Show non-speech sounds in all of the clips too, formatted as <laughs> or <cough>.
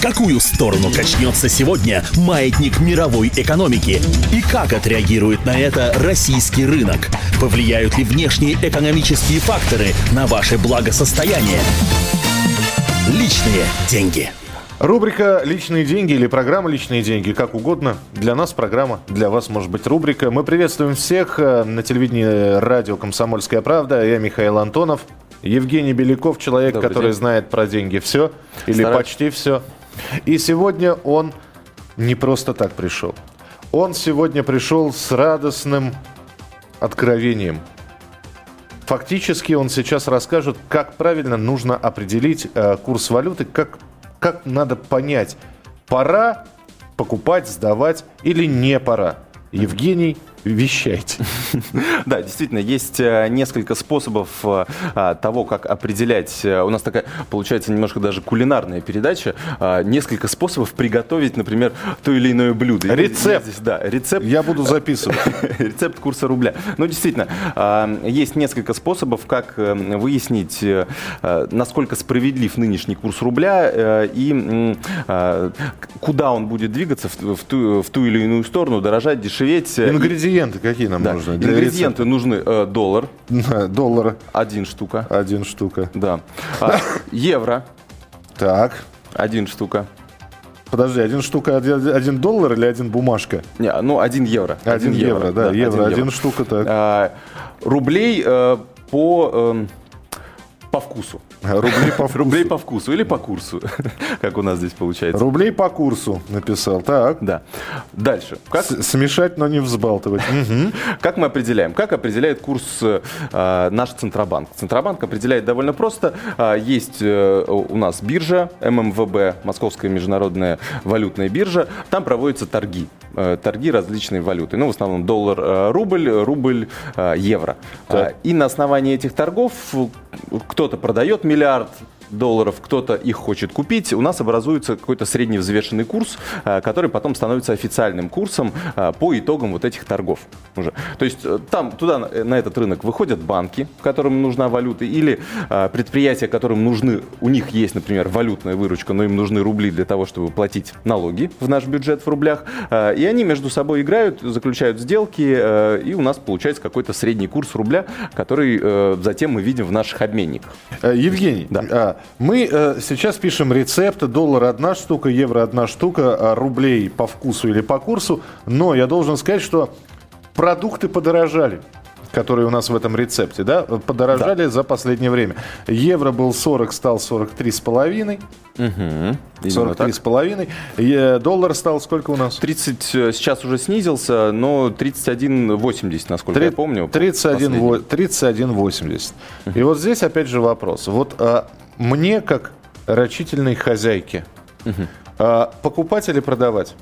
В какую сторону качнется сегодня маятник мировой экономики? И как отреагирует на это российский рынок? Повлияют ли внешние экономические факторы на ваше благосостояние? Личные деньги. Рубрика «Личные деньги» или программа «Личные деньги», как угодно. Для нас программа, для вас может быть рубрика. Мы приветствуем всех э, на телевидении радио «Комсомольская правда». Я Михаил Антонов. Евгений Беляков, человек, Добрый который день. знает про деньги все или Стараюсь. почти все. И сегодня он не просто так пришел. Он сегодня пришел с радостным откровением. Фактически он сейчас расскажет, как правильно нужно определить э, курс валюты, как, как надо понять, пора покупать, сдавать или не пора. Евгений, вещайте. <laughs> Да, действительно, есть э, несколько способов э, а, того, как определять. э, У нас такая, получается, немножко даже кулинарная передача. а, Несколько способов приготовить, например, то или иное блюдо. Рецепт. здесь, да, рецепт. Я буду записывать. <laughs> Рецепт курса рубля. Ну, действительно, а, есть несколько способов, как выяснить, насколько справедлив нынешний курс рубля и куда он будет двигаться в ту- в ту, или иную сторону, дорожать, дешеветь. э, и- Ингредиенты какие нам да. нужны? для Ингредиенты нужны э, доллар, <laughs> рецепта? Доллара один штука, один штука. да, А, <laughs> евро, Так. один штука. Подожди, один штука, один, один доллар или один бумажка? Не, ну, один евро. Один, евро, да, евро, один штука, так. А, рублей э, по, эм, по вкусу. Рубли <laughs> по. Рублей по вкусу или по курсу, <laughs> как у нас здесь получается. Рублей по курсу написал. Так. Да. Дальше. Как, Смешать, но не взбалтывать. <laughs> Как мы определяем? Как определяет курс э, наш Центробанк? Центробанк определяет довольно просто. А, Есть э, у нас биржа ММВБ, Московская международная валютная биржа. Там проводятся торги. Э, Торги различной валюты. Ну, в основном доллар, э, рубль, рубль, э, евро. Так. А, И на основании этих торгов кто-то продает миллиард долларов, кто-то их хочет купить, у нас образуется какой-то средневзвешенный курс, э, который потом становится официальным курсом э, по итогам вот этих торгов уже. То есть э, там, туда, на- этот рынок выходят банки, которым нужна валюта, или предприятия, которым нужны, у них есть, например, валютная выручка, но им нужны рубли для того, чтобы платить налоги в наш бюджет в рублях, и они между собой играют, заключают сделки, и у нас получается какой-то средний курс рубля, который затем мы видим в наших обменниках. Евгений, Да. Мы э, сейчас пишем рецепты. Доллар одна штука, евро одна штука, а рублей по вкусу или по курсу. Но я должен сказать, что продукты подорожали которые у нас в этом рецепте, да, подорожали за последнее время. Евро был 40, стал 43 с половиной. Именно 43 так. с половиной. Э, Доллар стал сколько у нас? 30 э, сейчас уже снизился, но 31,80, насколько я помню. 31, последний. во- 31,80. И вот здесь опять же вопрос. Вот а, мне, как рачительной хозяйке, а, покупать или продавать?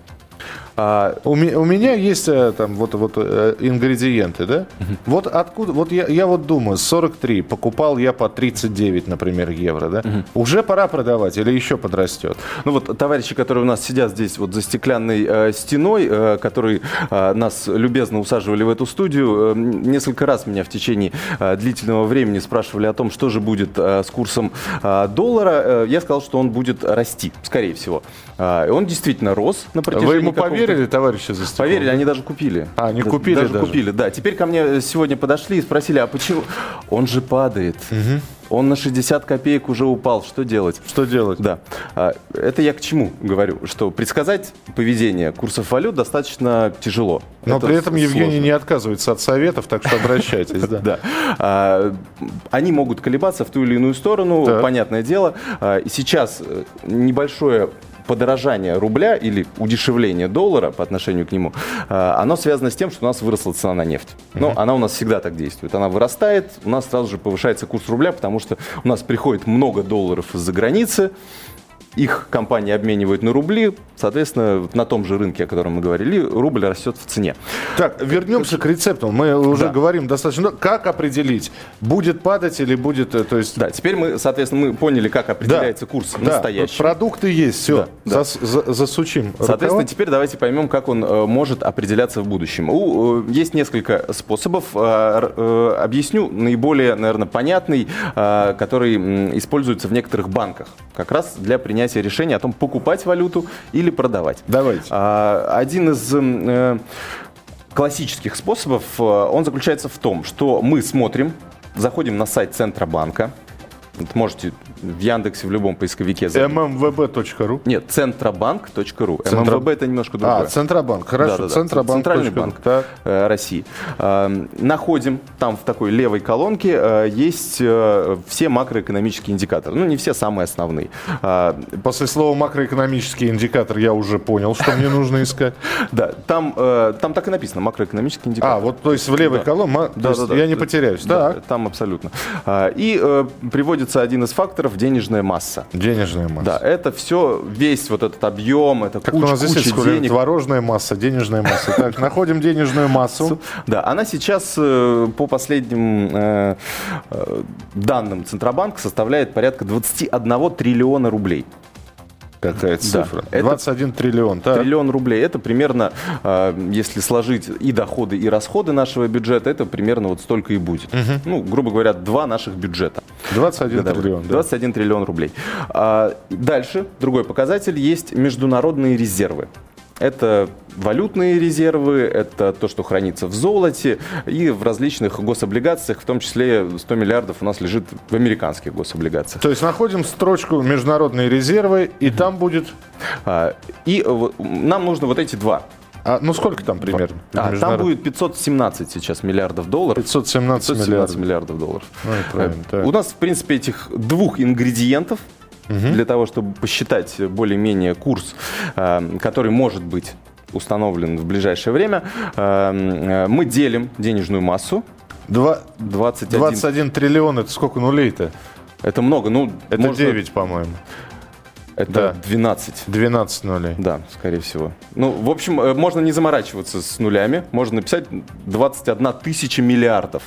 А, У, у меня есть э, там вот, вот э, ингредиенты, да? Вот откуда, вот я, я вот думаю, 43, покупал я по 39, например, евро, да? Уже пора продавать или еще подрастет? Ну вот товарищи, которые у нас сидят здесь вот за стеклянной э, стеной, э, которые э, нас любезно усаживали в эту студию, э, несколько раз меня в течение э, длительного времени спрашивали о том, что же будет э, с курсом э, доллара. Э, я сказал, что он будет расти, скорее всего. Э, он действительно рос на протяжении Вы ему какого-то- поверили, товарищи за стеклом? Поверили, они даже купили. А, они Да- купили даже, даже? купили, да. Теперь ко мне сегодня подошли и спросили, а почему? Он же падает. Он на 60 копеек уже упал. Что делать? Что делать? Да. А, Это я к чему говорю? Что предсказать поведение курсов валют достаточно тяжело. Но Это при этом Евгений сложно. не отказывается от советов, так что обращайтесь, да. <laughs> А, Они могут колебаться в ту или иную сторону, понятное дело. А, Сейчас э, небольшое подорожание рубля или удешевление доллара по отношению к нему, а, оно связано с тем, что у нас выросла цена на нефть. Но она у нас всегда так действует. Она вырастает, у нас сразу же повышается курс рубля, потому что у нас приходит много долларов из-за границы, их компании обменивают на рубли, соответственно, на том же рынке, о котором мы говорили, рубль растет в цене. Так, вернемся к рецепту. Мы уже Да. говорим достаточно. Как определить, будет падать или будет, э, то есть... Да, теперь мы, соответственно, мы поняли, как определяется курс Да, настоящий. продукты есть, все, Да, да. засучим. Соответственно, рукава. теперь давайте поймем, как он э, может определяться в будущем. У, э, есть несколько способов. Э, э, объясню наиболее, наверное, понятный, э, который используется в некоторых банках, как раз для принятия принятия решения о том, покупать валюту или продавать. Давайте. А, один из э, классических способов, э, он заключается в том, что мы смотрим, заходим на сайт Центробанка, вот можете в Яндексе, в любом поисковике забить. mmvb.ru Нет, центробанк.ру. Центро- ММВБ это немножко другое. А, Центробанк. Хорошо, Да-да-да. Центробанк. Центральный банк Так. э, России. Э, Находим, там в такой левой колонке э, есть э, все макроэкономические индикаторы. Ну, не все, самые основные. А, После слова макроэкономический индикатор я уже понял, что мне нужно искать. <laughs> Да, там, там так и написано, макроэкономический индикатор. А, вот, то есть в левой Да. колонке, Да, да, да. я не Да. потеряюсь. Да, там абсолютно. А, И э, приводится один из факторов – денежная масса. денежная масса. Да, это все, весь вот этот объем, это Как у куча, нас здесь куча есть денег. творожная масса, денежная масса. Так, <laughs> находим денежную массу. Да, она сейчас э, по последним э, э, данным Центробанка составляет порядка 21 триллиона рублей. Какая цифра? это- 21 триллион. Так. Триллион рублей. Это примерно, э, если сложить и доходы, и расходы нашего бюджета, это примерно вот столько и будет. Ну, грубо говоря, два наших бюджета. 21 годовых. триллион. да. 21 триллион рублей. А, дальше, другой показатель, есть международные резервы. Это валютные резервы, это то, что хранится в золоте и в различных гособлигациях, в том числе 100 миллиардов у нас лежит в американских гособлигациях. То есть находим строчку международные резервы, и там будет... А, И э, нам нужно вот эти два. А, ну сколько там примерно? А, там будет 517 сейчас миллиардов долларов. 517 517 миллиардов. миллиардов долларов. Ну, правильно, так. У нас, в принципе, этих двух ингредиентов для того, чтобы посчитать более-менее курс, э, который может быть установлен в ближайшее время, э, э, мы делим денежную массу. Два- 21. 21 триллион, это сколько нулей-то? Это много. Ну, Это можно- 9, по-моему. Это Да. 12. 12 нулей. Да, скорее всего. Ну, в общем, можно не заморачиваться с нулями. Можно написать 21 тысяча миллиардов.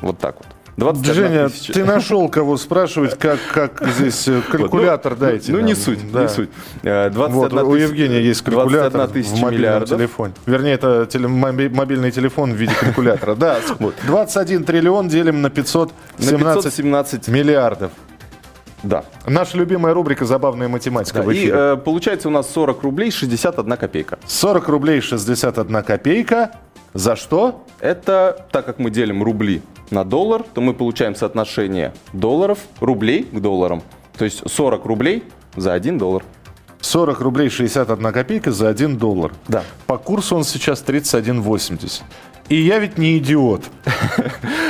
Вот так вот. 21 Женя, тысяча. ты нашел кого спрашивать, как, как здесь э, калькулятор Вот, ну, дайте. Ну, нам. не суть, Да. не суть. Э, 21 Вот, у тысяча- Евгения есть калькулятор 21 тысяча в мобильном миллиардов. телефоне. Вернее, это теле- моби- мобильный телефон в виде калькулятора. Да, 21 триллион делим на На 517 517, миллиардов. да. Наша любимая рубрика «Забавная математика» Да, в И эфире. э, получается у нас 40 рублей 61 копейка. 40 рублей 61 копейка. За что? Это, так как мы делим рубли на доллар, то мы получаем соотношение долларов, рублей к долларам. То есть 40 рублей за 1 доллар. 40 рублей 61 копейка за 1 доллар. Да. По курсу он сейчас 31,80. И я ведь не идиот.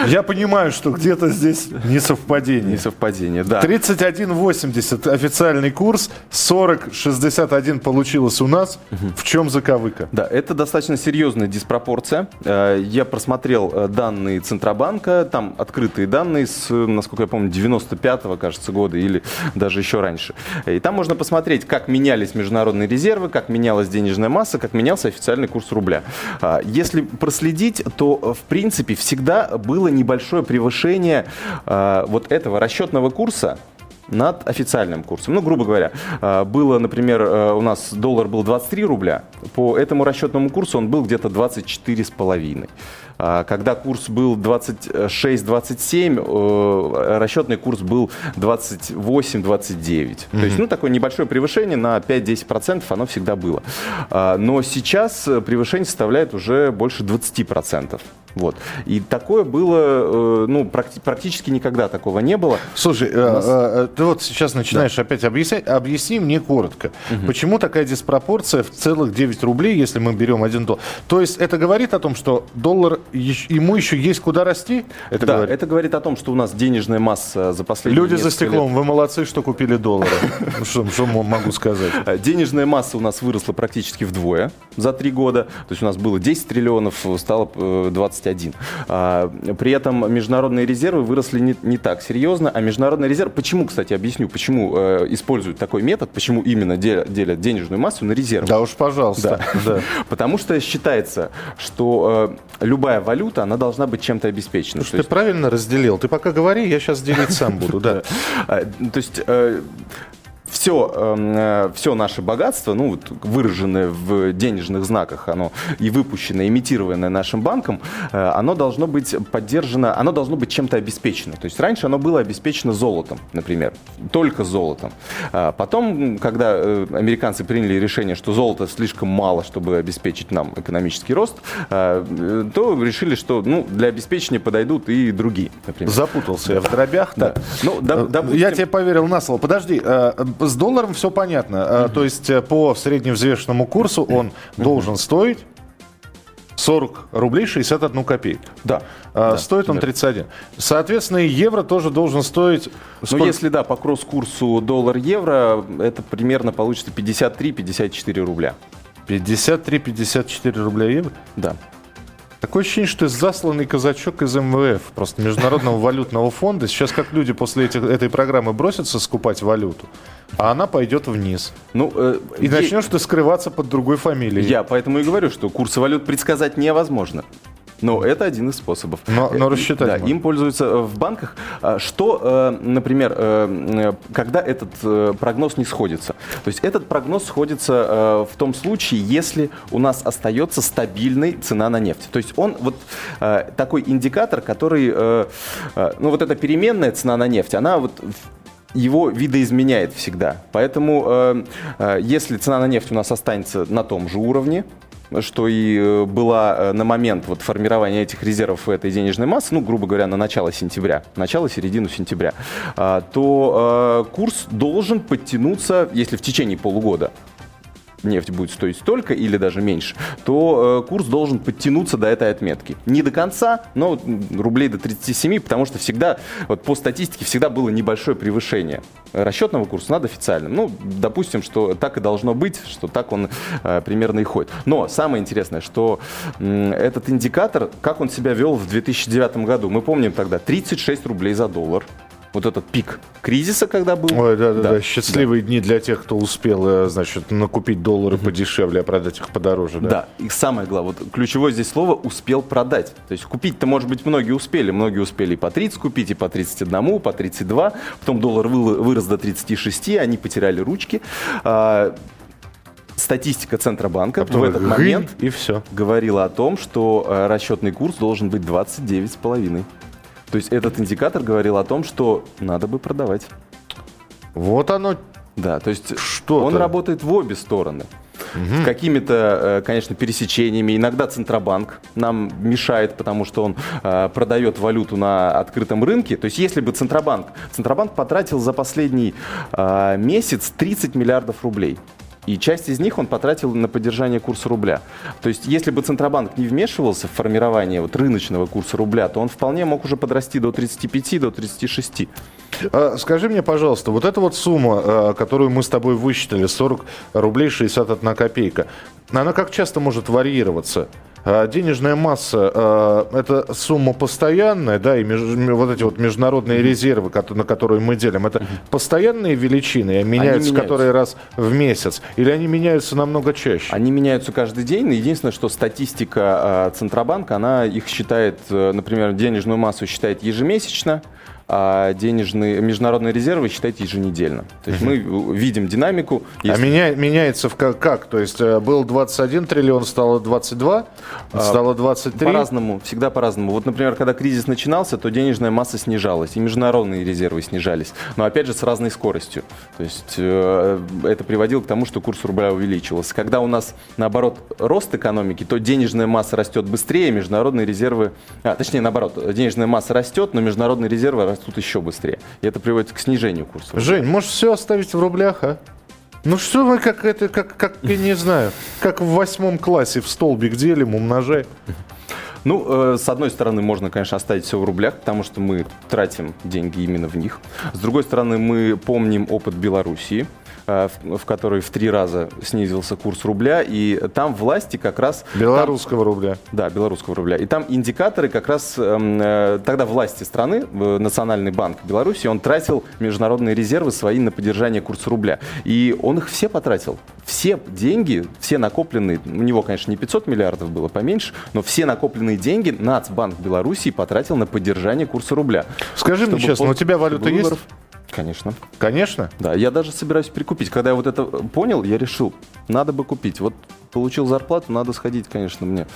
Я понимаю, что где-то здесь несовпадение. Несовпадение, да. 31,80 официальный курс, 40,61 получилось у нас. В чем заковыка? Да, это достаточно серьезная диспропорция. Э, Я просмотрел э, данные Центробанка, там открытые данные с, насколько я помню, 95-го, кажется, года или даже еще раньше. И там можно посмотреть, как менялись международные резервы, как менялась денежная масса, как менялся официальный курс рубля. А, Если проследить, то, э, в принципе, всегда было небольшое превышение э, вот этого расчетного курса над официальным курсом. Ну, грубо говоря, э, было, например, э, у нас доллар был 23 рубля, по этому расчетному курсу он был где-то 24,5. А Когда курс был 26-27, э, расчетный курс был 28-29. То есть, ну, такое небольшое превышение на 5-10% оно всегда было. А, Но сейчас э, превышение составляет уже больше 20%. Вот. И такое было, э, ну, практи- практически никогда такого не было. Слушай, э, ты вот сейчас начинаешь опять объяснять. Объясни мне коротко, почему такая диспропорция в целых 9 рублей, если мы берем один доллар? То есть это говорит о том, что доллар, ему еще есть куда расти? Это да, говорит? это говорит о том, что у нас денежная масса за последние Люди за несколько лет- стеклом, вы молодцы, что купили доллары. <laughs> Ну, Что могу сказать? Э, Денежная масса у нас выросла практически вдвое за три года. То есть у нас было 10 триллионов, стало э, 21. А, При этом международные резервы выросли не, не так серьезно. А международный резерв... Почему, кстати, объясню, почему э, используют такой метод, почему именно делят, денежную массу на резервы. Да уж, пожалуйста. Да. <laughs> Потому что считается, что э, любая валюта, она должна быть чем-то обеспечена. То Ты есть правильно разделил. Ты пока говори, я сейчас делить сам буду. <laughs> Да. А, То есть э, все, все наше богатство, ну, вот, выраженное в денежных знаках, оно и выпущенное, имитированное нашим банком, э, оно должно быть поддержано, оно должно быть чем-то обеспечено. То есть раньше оно было обеспечено золотом, например, только золотом. А потом, когда э, американцы приняли решение, что золота слишком мало, чтобы обеспечить нам экономический рост, э, то решили, что ну, для обеспечения подойдут и другие, например. Запутался я в дробях. Да. Ну, допустим... Я тебе поверил на слово. Подожди, с долларом все понятно. Mm-hmm. То есть по средневзвешенному курсу он mm-hmm. должен стоить 40 рублей 61 копейку. Да. А, да стоит он 31. Соответственно, и евро тоже должен стоить... Ну, если, да, по кросс-курсу доллар-евро, это примерно получится 53-54 рубля. 53-54 рубля евро? Да. Такое ощущение, что засланный казачок из МВФ, просто Международного <laughs> валютного фонда. Сейчас как люди после этих, этой программы бросятся скупать валюту, а она пойдет вниз. Ну, э, и е... начнешь ты скрываться под другой фамилией. Я поэтому и говорю, что курсы валют предсказать невозможно. Но это один из способов. Но, но рассчитать. Да, им пользуются э, в банках. А что, э, например, э, когда этот прогноз не сходится? То есть этот прогноз сходится в том случае, если у нас остается стабильной цена на нефть. То есть он вот такой индикатор, который, ну вот эта переменная цена на нефть, она вот его видоизменяет всегда. Поэтому, если цена на нефть у нас останется на том же уровне, что и э, была э, на момент вот формирования этих резервов этой денежной массы, ну, грубо говоря, на начало сентября, начало-середину сентября, а, то э, курс должен подтянуться, если в течение полугода нефть будет стоить столько или даже меньше, то э, курс должен подтянуться до этой отметки. Не до конца, но рублей до 37, потому что всегда, вот по статистике, всегда было небольшое превышение расчетного курса над официальным. Ну, допустим, что так и должно быть, что так он э, примерно и ходит. Но самое интересное, что э, этот индикатор, как он себя вел в 2009 году, мы помним тогда 36 рублей за доллар вот этот пик кризиса, когда был. Ой, да, да, да. Счастливые да. дни для тех, кто успел, э, значит, накупить доллары mm-hmm. подешевле, а продать их подороже, да? Да. И самое главное, вот ключевое здесь слово успел продать. То есть купить-то, может быть, многие успели. Многие успели и по 30 купить, и по 31, по 32. Потом доллар вырос до 36, они потеряли ручки а, статистика Центробанка а в этот момент и все. говорила о том, что э, расчетный курс должен быть 29,5. То есть этот индикатор говорил о том, что надо бы продавать. Вот оно. Да, то есть что он работает в обе стороны. Угу. С какими-то, э, конечно, пересечениями. Иногда Центробанк нам мешает, потому что он э, продает валюту на открытом рынке. То есть если бы Центробанк... Центробанк потратил за последний э, месяц 30 миллиардов рублей. И часть из них он потратил на поддержание курса рубля. То есть, если бы Центробанк не вмешивался в формирование вот рыночного курса рубля, то он вполне мог уже подрасти до 35, до 36. А, скажи мне, пожалуйста, вот эта вот сумма, а, которую мы с тобой высчитали, 40 рублей 61 копейка, она как часто может варьироваться? А, денежная масса а, – это сумма постоянная, да, и меж, вот эти вот международные резервы, на которые мы делим, это постоянные величины, меняются, которые раз в месяц, или они меняются намного чаще? Они меняются каждый день. Единственное, что статистика а, Центробанка, она их считает, э, например, денежную массу считает ежемесячно, а денежные, международные резервы считать еженедельно. То есть мы видим динамику. А если... А меня, меняется в как, как? То есть э, был 21 триллион, стало 22, а, стало 23? По-разному, всегда по-разному. Вот, например, когда кризис начинался, то денежная масса снижалась, и международные резервы снижались. Но, опять же, с разной скоростью. То есть э, это приводило к тому, что курс рубля увеличивался. Когда у нас, наоборот, рост экономики, то денежная масса растет быстрее, международные резервы... А, точнее, наоборот, денежная масса растет, но международные резервы растут растут еще быстрее. И это приводит к снижению курса. Жень, может все оставить в рублях, а? Ну что вы, как это, как, как, я не знаю, как в восьмом классе в столбик делим, умножаем. Ну, э, с одной стороны, можно, конечно, оставить все в рублях, потому что мы тратим деньги именно в них. С другой стороны, мы помним опыт Белоруссии, в, в которой в три раза снизился курс рубля, и там власти как раз... Белорусского там, рубля. Да, белорусского рубля. И там индикаторы как раз... Эм, э, тогда власти страны, э, Национальный банк Беларуси, он тратил международные резервы свои на поддержание курса рубля. И он их все потратил. Все деньги, все накопленные, у него, конечно, не 500 миллиардов было, поменьше, но все накопленные деньги Нацбанк Беларуси потратил на поддержание курса рубля. Скажи мне честно, у тебя валюта есть? Конечно. Конечно. Да, я даже собираюсь прикупить. Когда я вот это понял, я решил, надо бы купить. Вот получил зарплату, надо сходить, конечно, мне.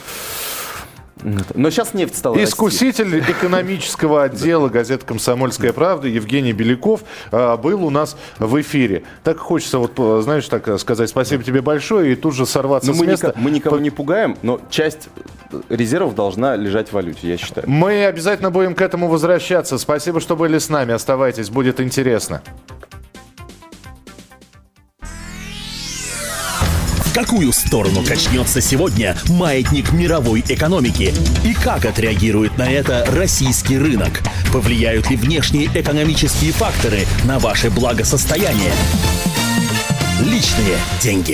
Но сейчас нефть стала расти. Искуситель <laughs> экономического отдела газеты «Комсомольская правда» Евгений Беляков а, был у нас в эфире. Так хочется, вот, э, знаешь, так сказать спасибо тебе большое и тут же сорваться Но с мы, места. нико- мы никого не пугаем, но часть резервов должна лежать в валюте, я считаю. Мы обязательно будем к этому возвращаться. Спасибо, что были с нами. Оставайтесь, будет интересно. В какую сторону качнется сегодня маятник мировой экономики? И как отреагирует на это российский рынок? Повлияют ли внешние экономические факторы на ваше благосостояние? Личные деньги.